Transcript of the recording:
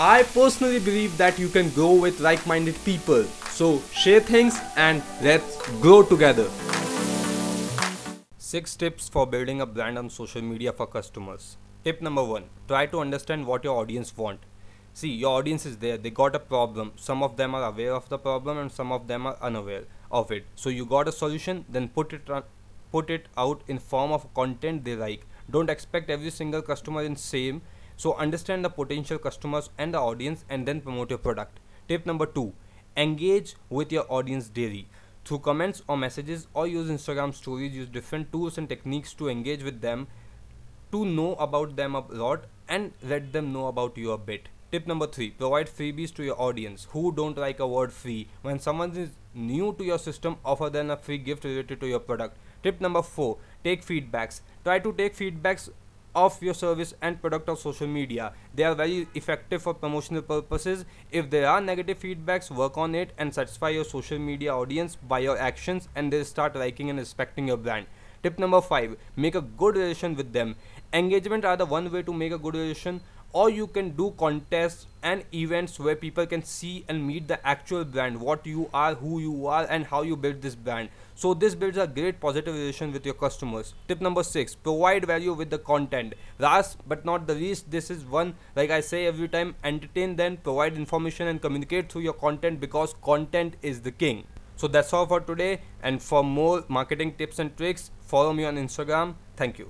I personally believe that you can grow with like minded people. So share things and let's grow together. 6 tips for building a brand on social media for customers. Tip number 1 Try to understand what your audience want. See, your audience is there, they got a problem. Some of them are aware of the problem and some of them are unaware of it. So you got a solution, then put it on, put it out in form of content they like. Don't expect every single customer in same. So understand the potential customers and the audience and then promote your product. Tip number 2 Engage with your audience daily through comments or messages or use Instagram stories use different tools and techniques to engage with them to know about them a lot and let them know about you a bit Tip number three provide freebies to your audience who don't like a word free. When someone is new to your system, offer them a free gift related to your product. Tip number four take feedbacks. Try to take feedbacks of your service and product of social media. They are very effective for promotional purposes. If there are negative feedbacks, work on it and satisfy your social media audience by your actions and they'll start liking and respecting your brand. Tip number five make a good relation with them. Engagement are the one way to make a good relation or you can do contests and events where people can see and meet the actual brand what you are who you are and how you build this brand. So this builds a great positive relation with your customers. Tip number 6 provide value with the content. Last but not the least this is one like i say every time entertain them provide information and communicate through your content because content is the king. So that's all for today. And for more marketing tips and tricks follow me on instagram. Thank you